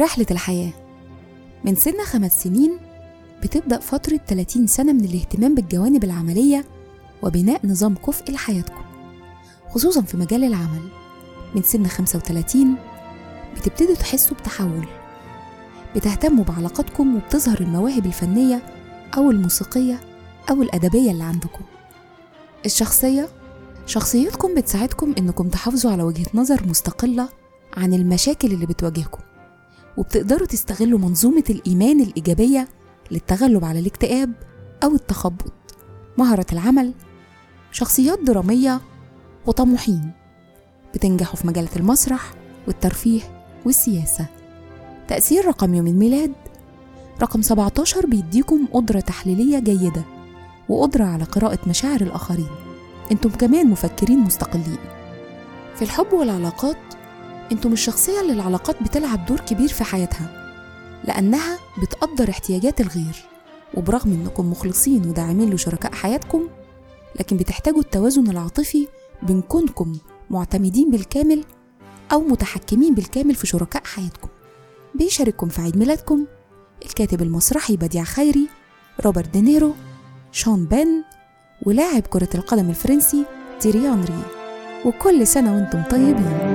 رحلة الحياة. من سن خمس سنين بتبدأ فترة 30 سنة من الاهتمام بالجوانب العملية وبناء نظام كفء لحياتكم خصوصا في مجال العمل. من سن 35 بتبتدوا تحسوا بتحول بتهتموا بعلاقاتكم وبتظهر المواهب الفنية أو الموسيقية أو الأدبية اللي عندكم. الشخصية شخصيتكم بتساعدكم إنكم تحافظوا على وجهة نظر مستقلة عن المشاكل اللي بتواجهكم. وبتقدروا تستغلوا منظومة الإيمان الإيجابية للتغلب على الاكتئاب أو التخبط. مهرة العمل شخصيات درامية وطموحين بتنجحوا في مجالات المسرح والترفيه والسياسة. تأثير رقم يوم الميلاد رقم 17 بيديكم قدرة تحليلية جيدة وقدرة على قراءة مشاعر الآخرين. أنتم كمان مفكرين مستقلين. في الحب والعلاقات أنتم الشخصية اللي العلاقات بتلعب دور كبير في حياتها لأنها بتقدر احتياجات الغير. وبرغم إنكم مخلصين وداعمين لشركاء حياتكم لكن بتحتاجوا التوازن العاطفي بين كونكم معتمدين بالكامل أو متحكمين بالكامل في شركاء حياتكم. بيشارككم في عيد ميلادكم الكاتب المسرحي بديع خيري روبرت دينيرو شون بن ولاعب كرة القدم الفرنسي تيري أنري وكل سنة وأنتم طيبين.